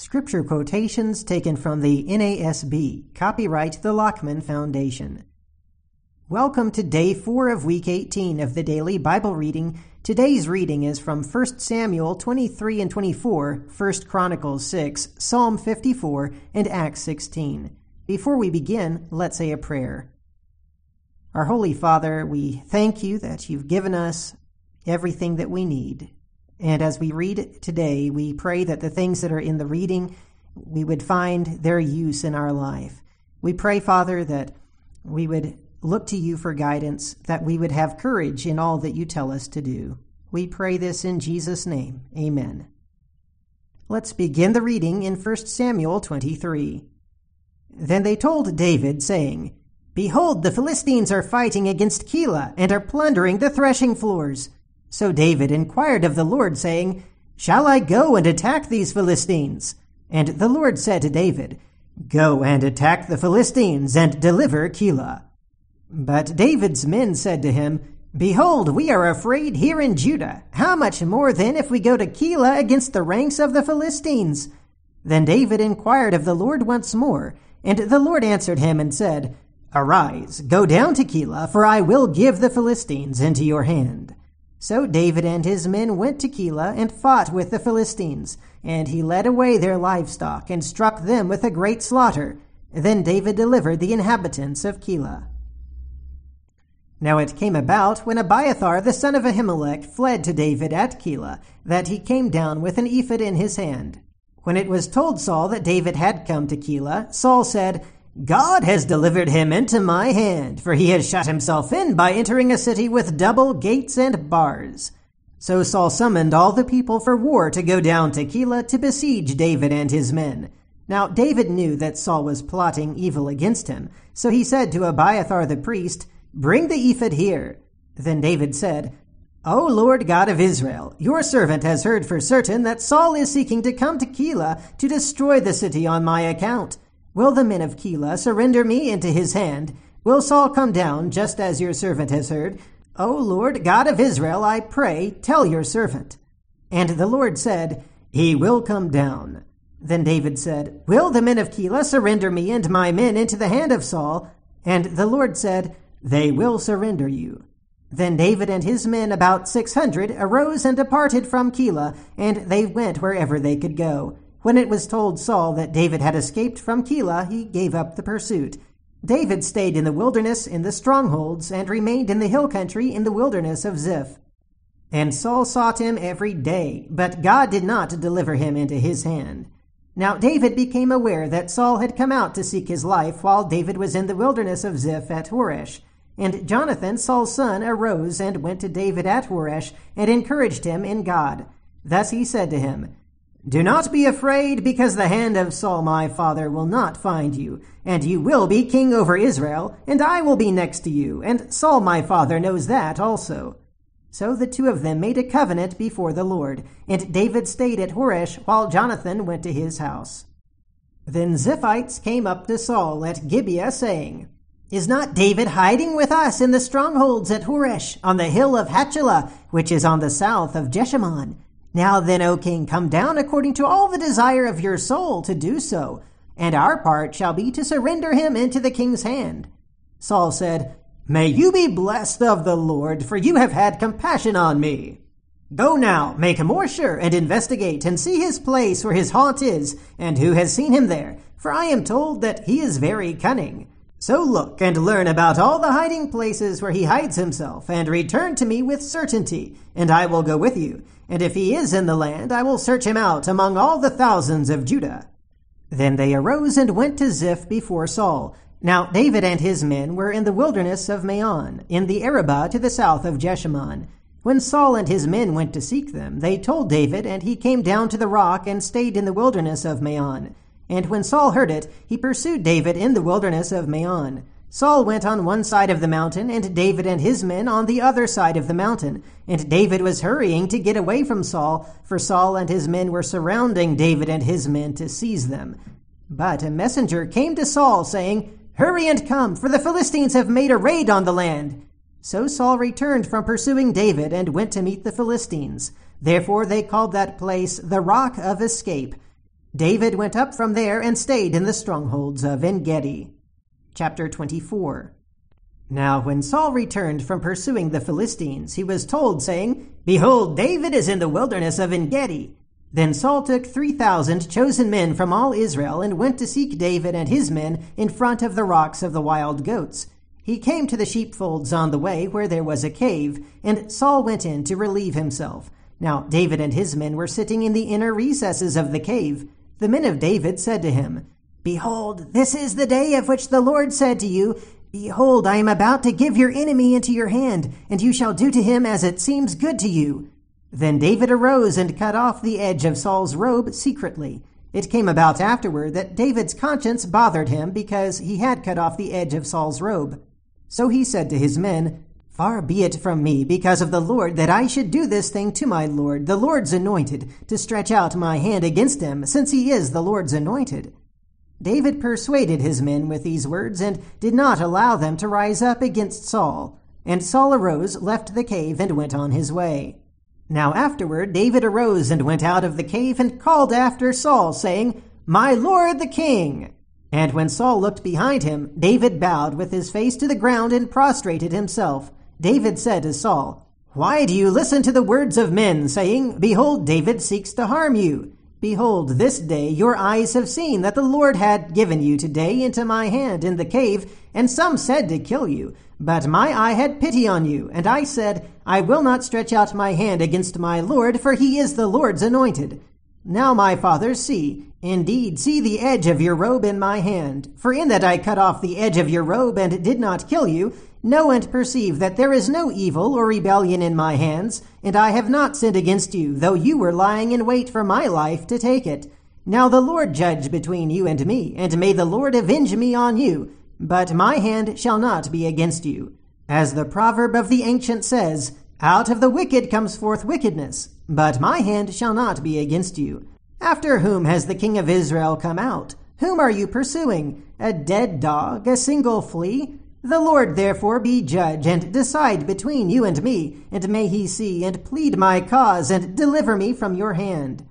Scripture quotations taken from the NASB, copyright the Lockman Foundation. Welcome to day 4 of week 18 of the daily Bible reading. Today's reading is from 1 Samuel 23 and 24, 1 Chronicles 6, Psalm 54, and Acts 16. Before we begin, let's say a prayer. Our Holy Father, we thank you that you've given us everything that we need. And as we read today, we pray that the things that are in the reading, we would find their use in our life. We pray, Father, that we would look to you for guidance, that we would have courage in all that you tell us to do. We pray this in Jesus' name. Amen. Let's begin the reading in 1 Samuel 23. Then they told David, saying, Behold, the Philistines are fighting against Keilah and are plundering the threshing floors. So David inquired of the Lord, saying, Shall I go and attack these Philistines? And the Lord said to David, Go and attack the Philistines and deliver Keilah. But David's men said to him, Behold, we are afraid here in Judah. How much more then if we go to Keilah against the ranks of the Philistines? Then David inquired of the Lord once more, and the Lord answered him and said, Arise, go down to Keilah, for I will give the Philistines into your hand. So David and his men went to Keilah and fought with the Philistines, and he led away their livestock and struck them with a great slaughter. Then David delivered the inhabitants of Keilah. Now it came about, when Abiathar the son of Ahimelech fled to David at Keilah, that he came down with an ephod in his hand. When it was told Saul that David had come to Keilah, Saul said, God has delivered him into my hand, for he has shut himself in by entering a city with double gates and bars. So Saul summoned all the people for war to go down to Keilah to besiege David and his men. Now David knew that Saul was plotting evil against him, so he said to Abiathar the priest, Bring the ephod here. Then David said, O Lord God of Israel, your servant has heard for certain that Saul is seeking to come to Keilah to destroy the city on my account. Will the men of Keilah surrender me into his hand? Will Saul come down, just as your servant has heard? O Lord God of Israel, I pray, tell your servant. And the Lord said, He will come down. Then David said, Will the men of Keilah surrender me and my men into the hand of Saul? And the Lord said, They will surrender you. Then David and his men, about six hundred, arose and departed from Keilah, and they went wherever they could go. When it was told Saul that David had escaped from Keilah, he gave up the pursuit. David stayed in the wilderness in the strongholds and remained in the hill country in the wilderness of Ziph. And Saul sought him every day, but God did not deliver him into his hand. Now David became aware that Saul had come out to seek his life while David was in the wilderness of Ziph at Horesh. And Jonathan, Saul's son, arose and went to David at Horesh and encouraged him in God. Thus he said to him, do not be afraid, because the hand of Saul my father will not find you, and you will be king over Israel, and I will be next to you, and Saul my father knows that also. So the two of them made a covenant before the Lord, and David stayed at Horesh while Jonathan went to his house. Then Ziphites came up to Saul at Gibeah, saying, Is not David hiding with us in the strongholds at Horesh, on the hill of Hachilah, which is on the south of Jeshimon? Now then, O king, come down according to all the desire of your soul to do so, and our part shall be to surrender him into the king's hand. Saul said, May you be blessed of the Lord, for you have had compassion on me. Go now, make more sure, and investigate, and see his place where his haunt is, and who has seen him there, for I am told that he is very cunning. So look and learn about all the hiding places where he hides himself, and return to me with certainty, and I will go with you. And if he is in the land, I will search him out among all the thousands of Judah. Then they arose and went to Ziph before Saul. Now David and his men were in the wilderness of Maon, in the Arabah to the south of Jeshimon. When Saul and his men went to seek them, they told David, and he came down to the rock and stayed in the wilderness of Maon. And when Saul heard it, he pursued David in the wilderness of Maon. Saul went on one side of the mountain, and David and his men on the other side of the mountain. And David was hurrying to get away from Saul, for Saul and his men were surrounding David and his men to seize them. But a messenger came to Saul, saying, Hurry and come, for the Philistines have made a raid on the land. So Saul returned from pursuing David and went to meet the Philistines. Therefore they called that place the Rock of Escape. David went up from there and stayed in the strongholds of Engedi. Chapter 24 Now when Saul returned from pursuing the Philistines, he was told, saying, Behold, David is in the wilderness of Engedi. Then Saul took three thousand chosen men from all Israel and went to seek David and his men in front of the rocks of the wild goats. He came to the sheepfolds on the way where there was a cave, and Saul went in to relieve himself. Now David and his men were sitting in the inner recesses of the cave. The men of David said to him, Behold, this is the day of which the Lord said to you, Behold, I am about to give your enemy into your hand, and you shall do to him as it seems good to you. Then David arose and cut off the edge of Saul's robe secretly. It came about afterward that David's conscience bothered him because he had cut off the edge of Saul's robe. So he said to his men, Far be it from me, because of the Lord, that I should do this thing to my Lord, the Lord's anointed, to stretch out my hand against him, since he is the Lord's anointed. David persuaded his men with these words, and did not allow them to rise up against Saul. And Saul arose, left the cave, and went on his way. Now afterward David arose and went out of the cave and called after Saul, saying, My lord the king! And when Saul looked behind him, David bowed with his face to the ground and prostrated himself. David said to Saul, Why do you listen to the words of men, saying, Behold, David seeks to harm you? Behold, this day your eyes have seen that the Lord had given you today into my hand in the cave, and some said to kill you. But my eye had pity on you, and I said, I will not stretch out my hand against my Lord, for he is the Lord's anointed. Now, my father, see, indeed, see the edge of your robe in my hand. For in that I cut off the edge of your robe and did not kill you, Know and perceive that there is no evil or rebellion in my hands, and I have not sinned against you, though you were lying in wait for my life to take it. Now the Lord judge between you and me, and may the Lord avenge me on you, but my hand shall not be against you. As the proverb of the ancient says, Out of the wicked comes forth wickedness, but my hand shall not be against you. After whom has the king of Israel come out? Whom are you pursuing? A dead dog, a single flea? The Lord therefore be judge, and decide between you and me, and may he see and plead my cause, and deliver me from your hand.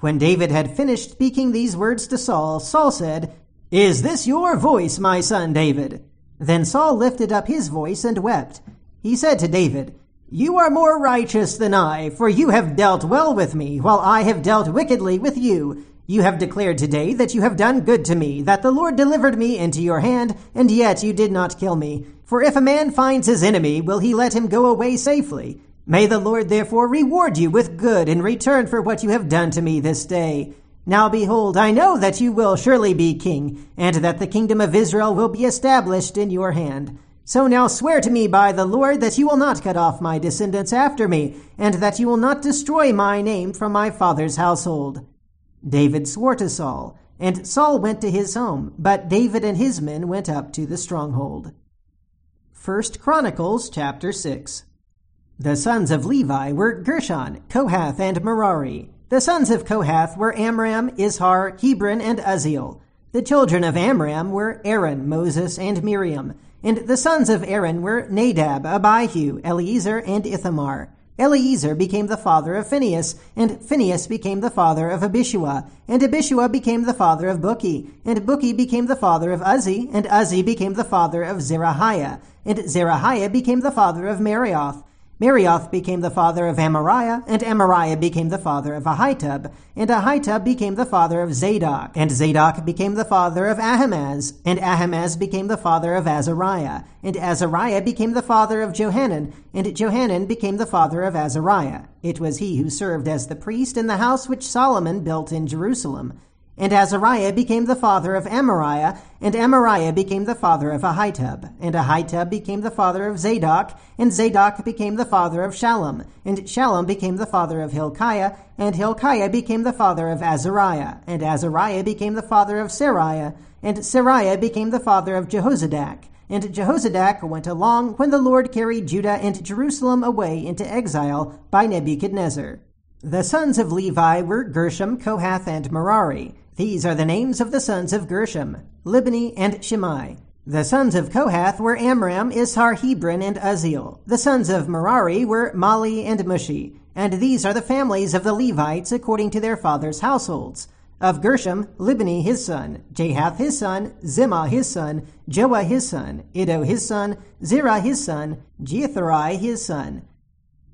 When David had finished speaking these words to Saul, Saul said, Is this your voice, my son David? Then Saul lifted up his voice and wept. He said to David, You are more righteous than I, for you have dealt well with me, while I have dealt wickedly with you. You have declared today that you have done good to me, that the Lord delivered me into your hand, and yet you did not kill me. For if a man finds his enemy, will he let him go away safely? May the Lord therefore reward you with good in return for what you have done to me this day. Now behold, I know that you will surely be king, and that the kingdom of Israel will be established in your hand. So now swear to me by the Lord that you will not cut off my descendants after me, and that you will not destroy my name from my father's household. David swore to Saul, and Saul went to his home, but David and his men went up to the stronghold. First Chronicles chapter 6. The sons of Levi were Gershon, Kohath, and Merari. The sons of Kohath were Amram, Izhar, Hebron, and Uzziel. The children of Amram were Aaron, Moses, and Miriam. And the sons of Aaron were Nadab, Abihu, Eleazar, and Ithamar. Eleazar became the father of Phinehas, and Phinehas became the father of Abishua, and Abishua became the father of Bukki, and Bukki became the father of Uzzi, and Uzzi became the father of Zerahiah, and Zerahiah became the father of Meraioth, Meraioth became the father of Amariah, and Amariah became the father of Ahitub, and Ahitub became the father of Zadok, and Zadok became the father of Ahimaaz, and Ahimaaz became the father of Azariah, and Azariah became the father of Johanan, and Johanan became the father of Azariah. It was he who served as the priest in the house which Solomon built in Jerusalem. And Azariah became the father of Amariah, and Amariah became the father of Ahitub, and Ahitub became the father of Zadok, and Zadok became the father of Shallum, and Shallum became the father of Hilkiah, and Hilkiah became the father of Azariah, and Azariah became the father of Seraiah, and Seraiah became the father of Jehozadak. And Jehozadak went along when the Lord carried Judah and Jerusalem away into exile by Nebuchadnezzar. The sons of Levi were Gershom, Kohath, and Merari. These are the names of the sons of Gershom, Libni and Shimei. The sons of Kohath were Amram, Izhar, Hebron, and Uzziel. The sons of Merari were Mahli and Mushi. And these are the families of the Levites according to their fathers' households. Of Gershom, Libni his son, Jahath his son, Zimmah his son, Joah his son, Iddo his son, Zerah his son, Jeatherai his son.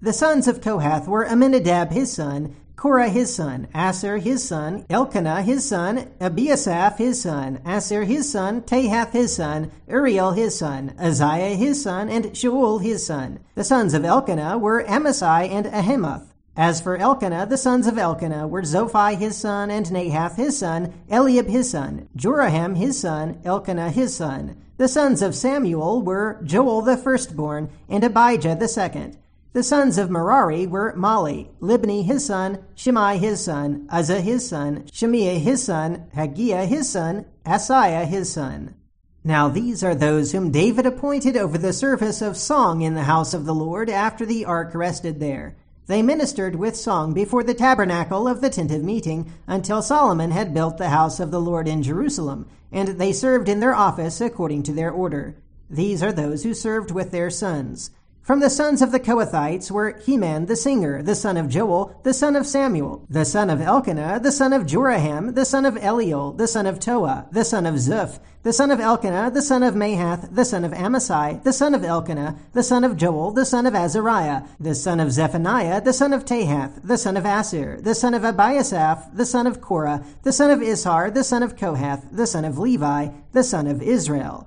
The sons of Kohath were Amminadab his son, Korah his son, Assir his son, Elkanah his son, Abiasaph his son, Assir his son, Tahath his son, Uriel his son, Uzziah his son, and Shaul his son. The sons of Elkanah were Amasai and Ahimoth. As for Elkanah, the sons of Elkanah were Zophai his son, and Nahath his son, Eliab his son, Joraham his son, Elkanah his son. The sons of Samuel were Joel the firstborn, and Abijah the second. The sons of Merari were Mahli, Libni his son, Shimei his son, Uzzah his son, Shemiah his son, Haggiah his son, Asaiah his son. Now these are those whom David appointed over the service of song in the house of the Lord after the ark rested there. They ministered with song before the tabernacle of the tent of meeting until Solomon had built the house of the Lord in Jerusalem, and they served in their office according to their order. These are those who served with their sons. From the sons of the Kohathites were Heman the singer, the son of Joel, the son of Samuel, the son of Elkanah, the son of Joraham, the son of Eliel, the son of Toah, the son of Zuph, the son of Elkanah, the son of Mahath, the son of Amasai, the son of Elkanah, the son of Joel, the son of Azariah, the son of Zephaniah, the son of Tahath, the son of Assir, the son of Abiasaph, the son of Korah, the son of Izhar, the son of Kohath, the son of Levi, the son of Israel.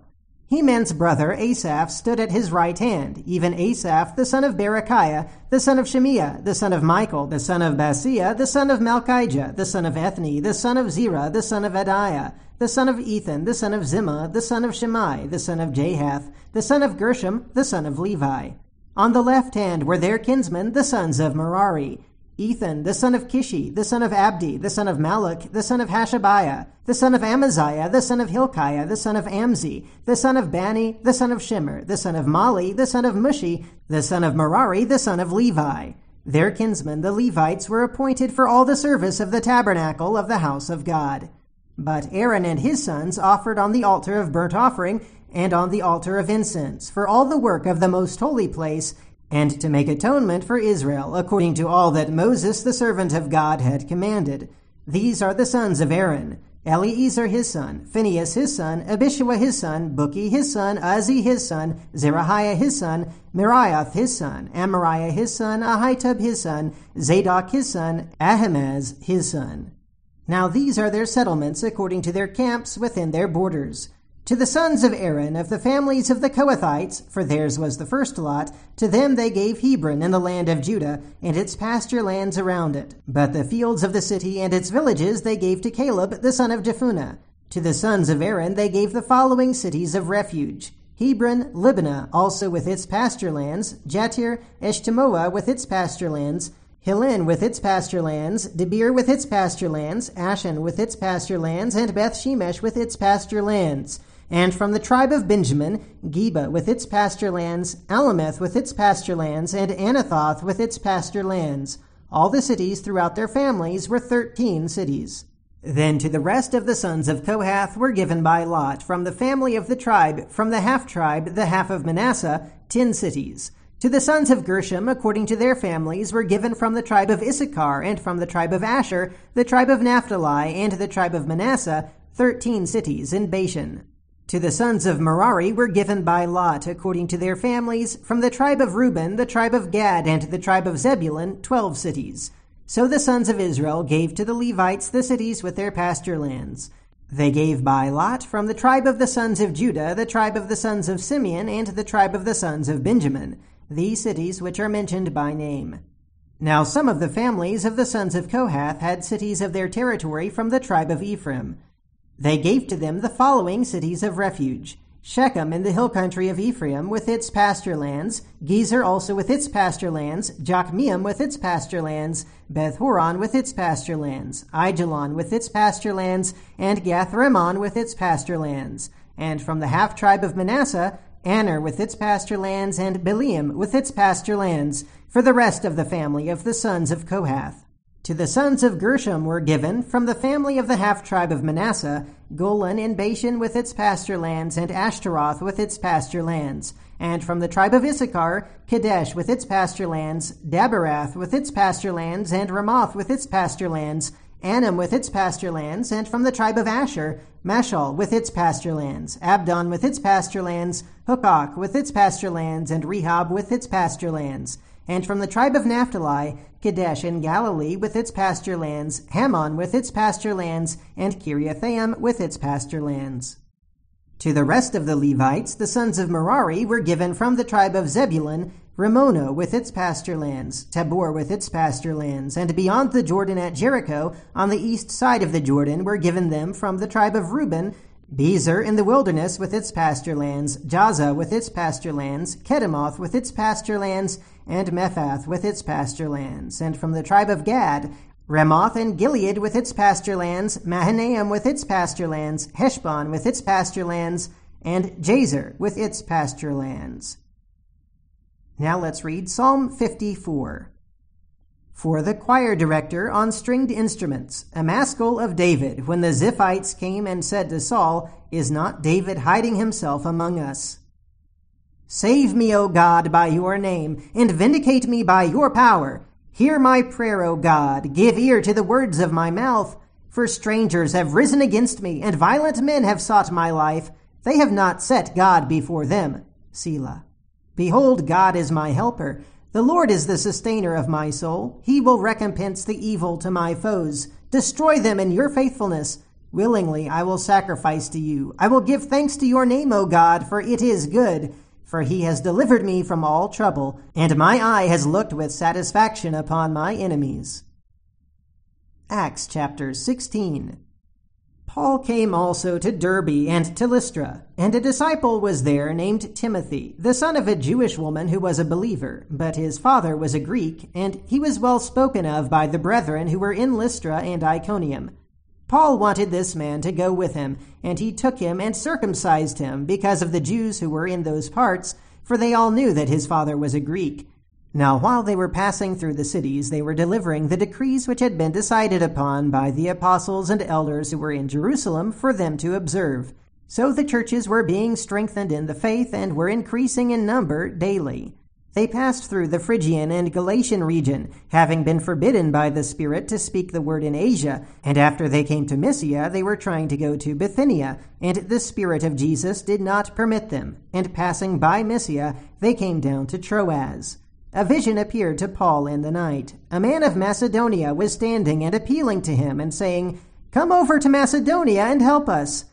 Heman's brother Asaph stood at his right hand, even Asaph, the son of Berechiah, the son of Shemiah, the son of Michael, the son of Baaseiah, the son of Malchijah, the son of Ethni, the son of Zerah, the son of Adaiah, the son of Ethan, the son of Zimmah, the son of Shimei, the son of Jahath, the son of Gershom, the son of Levi. On the left hand were their kinsmen, the sons of Merari, Ethan, the son of Kishi, the son of Abdi, the son of Malluch, the son of Hashabiah, the son of Amaziah, the son of Hilkiah, the son of Amzi, the son of Bani, the son of Shemer, the son of Mahli, the son of Mushi, the son of Merari, the son of Levi. Their kinsmen, the Levites, were appointed for all the service of the tabernacle of the house of God. But Aaron and his sons offered on the altar of burnt offering and on the altar of incense for all the work of the most holy place and to make atonement for Israel, according to all that Moses the servant of God had commanded. These are the sons of Aaron Eleazar his son, Phinehas his son, Abishua his son, Bukki his son, Uzzi his son, Zerahiah his son, Meraioth his son, Amariah his son, Ahitub his son, Zadok his son, Ahimaaz his son. Now these are their settlements according to their camps within their borders. To the sons of Aaron of the families of the Kohathites, for theirs was the first lot, to them they gave Hebron in the land of Judah, and its pasture lands around it. But the fields of the city and its villages they gave to Caleb the son of Jephunneh. To the sons of Aaron they gave the following cities of refuge. Hebron, Libnah, also with its pasture lands, Jattir, Eshtemoa with its pasture lands, Hilen with its pasture lands, Debir with its pasture lands, Ashan with its pasture lands, and Beth Shemesh with its pasture lands. And from the tribe of Benjamin, Geba with its pasture lands, Alemeth with its pasture lands, and Anathoth with its pasture lands. All the cities throughout their families were thirteen cities. Then to the rest of the sons of Kohath were given by Lot, from the family of the tribe, from the half tribe, the half of Manasseh, ten cities. To the sons of Gershom, according to their families, were given from the tribe of Issachar, and from the tribe of Asher, the tribe of Naphtali, and the tribe of Manasseh, thirteen cities in Bashan. To the sons of Merari were given by Lot, according to their families, from the tribe of Reuben, the tribe of Gad, and the tribe of Zebulun, twelve cities. So the sons of Israel gave to the Levites the cities with their pasture lands. They gave by Lot from the tribe of the sons of Judah, the tribe of the sons of Simeon, and the tribe of the sons of Benjamin, these cities which are mentioned by name. Now some of the families of the sons of Kohath had cities of their territory from the tribe of Ephraim. They gave to them the following cities of refuge Shechem in the hill country of Ephraim with its pasture lands, Gezer also with its pasture lands, Jokmeam with its pasture lands, Beth Horon with its pasture lands, Ajalon with its pasture lands, and Gathrimmon with its pasture lands. And from the half tribe of Manasseh, Aner with its pasture lands, and Bileam with its pasture lands, for the rest of the family of the sons of Kohath. To the sons of Gershom were given, from the family of the half tribe of Manasseh, Golan in Bashan with its pasture lands, and Ashtaroth with its pasture lands. And from the tribe of Issachar, Kadesh with its pasture lands, Daberath with its pasture lands, and Ramoth with its pasture lands, Anem with its pasture lands, and from the tribe of Asher, Mashal with its pasture lands, Abdon with its pasture lands, Hukok with its pasture lands, and Rehob with its pasture lands. And from the tribe of Naphtali, Kadesh in Galilee with its pasture lands, Hammon with its pasture lands, and Kiriathaim with its pasture lands. To the rest of the Levites, the sons of Merari were given from the tribe of Zebulun, Rimmonah with its pasture lands, Tabor with its pasture lands, and beyond the Jordan at Jericho, on the east side of the Jordan, were given them from the tribe of Reuben, Bezer in the wilderness with its pasture lands, Jahzah with its pasture lands, Kedemoth with its pasture lands, and Mephaath with its pasture lands. And from the tribe of Gad, Ramoth and Gilead with its pasture lands, Mahanaim with its pasture lands, Heshbon with its pasture lands, and Jazer with its pasture lands. Now let's read Psalm 54. For the choir director on stringed instruments, a maskil of David, when the Ziphites came and said to Saul, Is not David hiding himself among us? Save me, O God, by your name, and vindicate me by your power. Hear my prayer, O God. Give ear to the words of my mouth. For strangers have risen against me, and violent men have sought my life. They have not set God before them. Selah. Behold, God is my helper. The Lord is the sustainer of my soul. He will recompense the evil to my foes. Destroy them in your faithfulness. Willingly I will sacrifice to you. I will give thanks to your name, O God, for it is good. For he has delivered me from all trouble, and my eye has looked with satisfaction upon my enemies. Acts chapter 16. Paul came also to Derbe and to Lystra, and a disciple was there named Timothy, the son of a Jewish woman who was a believer, but his father was a Greek, and he was well spoken of by the brethren who were in Lystra and Iconium. Paul wanted this man to go with him, and he took him and circumcised him because of the Jews who were in those parts, for they all knew that his father was a Greek. Now, while they were passing through the cities, they were delivering the decrees which had been decided upon by the apostles and elders who were in Jerusalem for them to observe. So the churches were being strengthened in the faith and were increasing in number daily. They passed through the Phrygian and Galatian region, having been forbidden by the Spirit to speak the word in Asia, and after they came to Mysia, they were trying to go to Bithynia, and the Spirit of Jesus did not permit them, and passing by Mysia, they came down to Troas. A vision appeared to Paul in the night. A man of Macedonia was standing and appealing to him and saying, Come over to Macedonia and help us.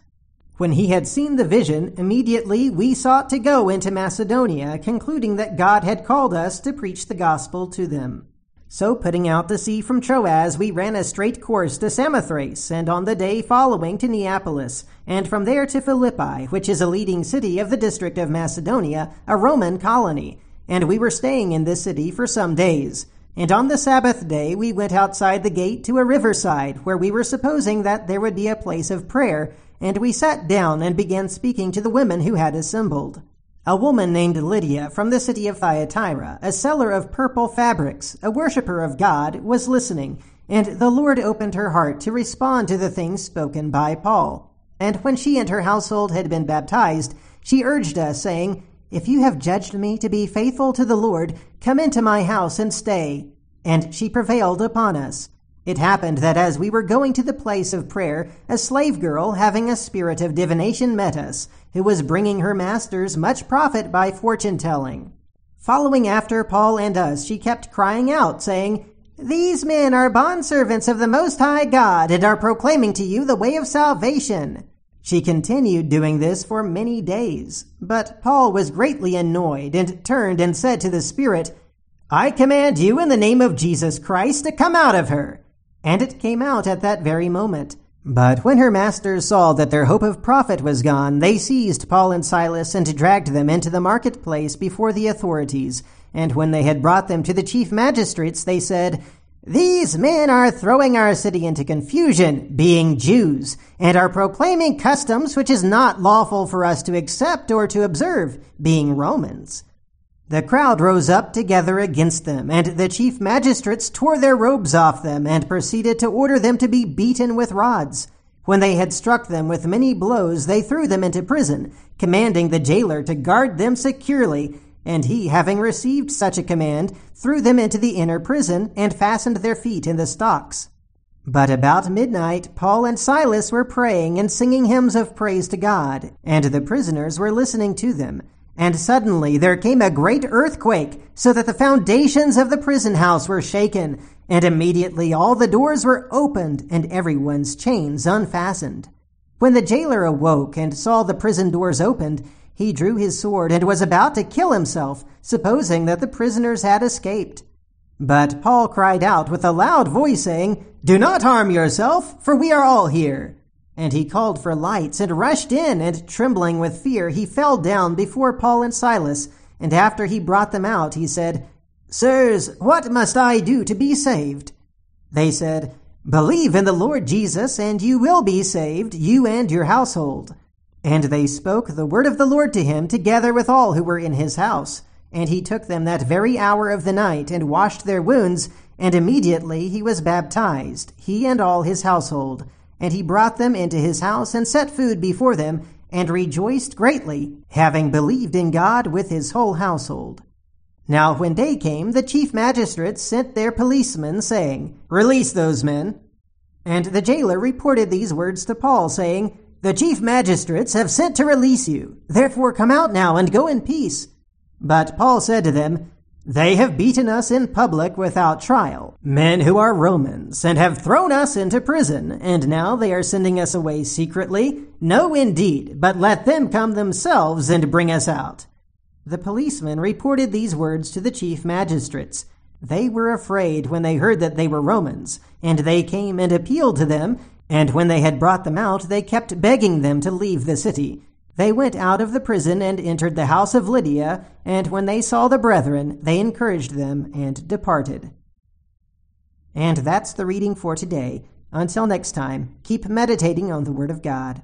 When he had seen the vision, immediately we sought to go into Macedonia, concluding that God had called us to preach the gospel to them. So, putting out to sea from Troas, we ran a straight course to Samothrace, and on the day following to Neapolis, and from there to Philippi, which is a leading city of the district of Macedonia, a Roman colony and we were staying in this city for some days. And on the Sabbath day we went outside the gate to a riverside, where we were supposing that there would be a place of prayer, and we sat down and began speaking to the women who had assembled. A woman named Lydia from the city of Thyatira, a seller of purple fabrics, a worshipper of God, was listening, and the Lord opened her heart to respond to the things spoken by Paul. And when she and her household had been baptized, she urged us, saying, if you have judged me to be faithful to the Lord, come into my house and stay. And she prevailed upon us. It happened that as we were going to the place of prayer, a slave girl, having a spirit of divination, met us, who was bringing her masters much profit by fortune telling. Following after Paul and us, she kept crying out, saying, These men are bondservants of the Most High God, and are proclaiming to you the way of salvation. She continued doing this for many days, but Paul was greatly annoyed and turned and said to the Spirit, I command you in the name of Jesus Christ to come out of her. And it came out at that very moment. But when her masters saw that their hope of profit was gone, they seized Paul and Silas and dragged them into the marketplace before the authorities. And when they had brought them to the chief magistrates, they said, these men are throwing our city into confusion, being Jews, and are proclaiming customs which is not lawful for us to accept or to observe, being Romans. The crowd rose up together against them, and the chief magistrates tore their robes off them and proceeded to order them to be beaten with rods. When they had struck them with many blows, they threw them into prison, commanding the jailer to guard them securely and he, having received such a command, threw them into the inner prison and fastened their feet in the stocks. But about midnight, Paul and Silas were praying and singing hymns of praise to God, and the prisoners were listening to them. And suddenly there came a great earthquake, so that the foundations of the prison house were shaken, and immediately all the doors were opened and everyone's chains unfastened. When the jailer awoke and saw the prison doors opened, he drew his sword and was about to kill himself, supposing that the prisoners had escaped. But Paul cried out with a loud voice, saying, Do not harm yourself, for we are all here. And he called for lights and rushed in, and trembling with fear, he fell down before Paul and Silas. And after he brought them out, he said, Sirs, what must I do to be saved? They said, Believe in the Lord Jesus, and you will be saved, you and your household. And they spoke the word of the Lord to him together with all who were in his house. And he took them that very hour of the night and washed their wounds, and immediately he was baptized, he and all his household. And he brought them into his house and set food before them, and rejoiced greatly, having believed in God with his whole household. Now when day came, the chief magistrates sent their policemen, saying, Release those men. And the jailer reported these words to Paul, saying, the chief magistrates have sent to release you. Therefore come out now and go in peace. But Paul said to them, They have beaten us in public without trial, men who are Romans, and have thrown us into prison, and now they are sending us away secretly? No, indeed, but let them come themselves and bring us out. The policemen reported these words to the chief magistrates. They were afraid when they heard that they were Romans, and they came and appealed to them and when they had brought them out, they kept begging them to leave the city. They went out of the prison and entered the house of Lydia, and when they saw the brethren, they encouraged them and departed. And that's the reading for today. Until next time, keep meditating on the Word of God.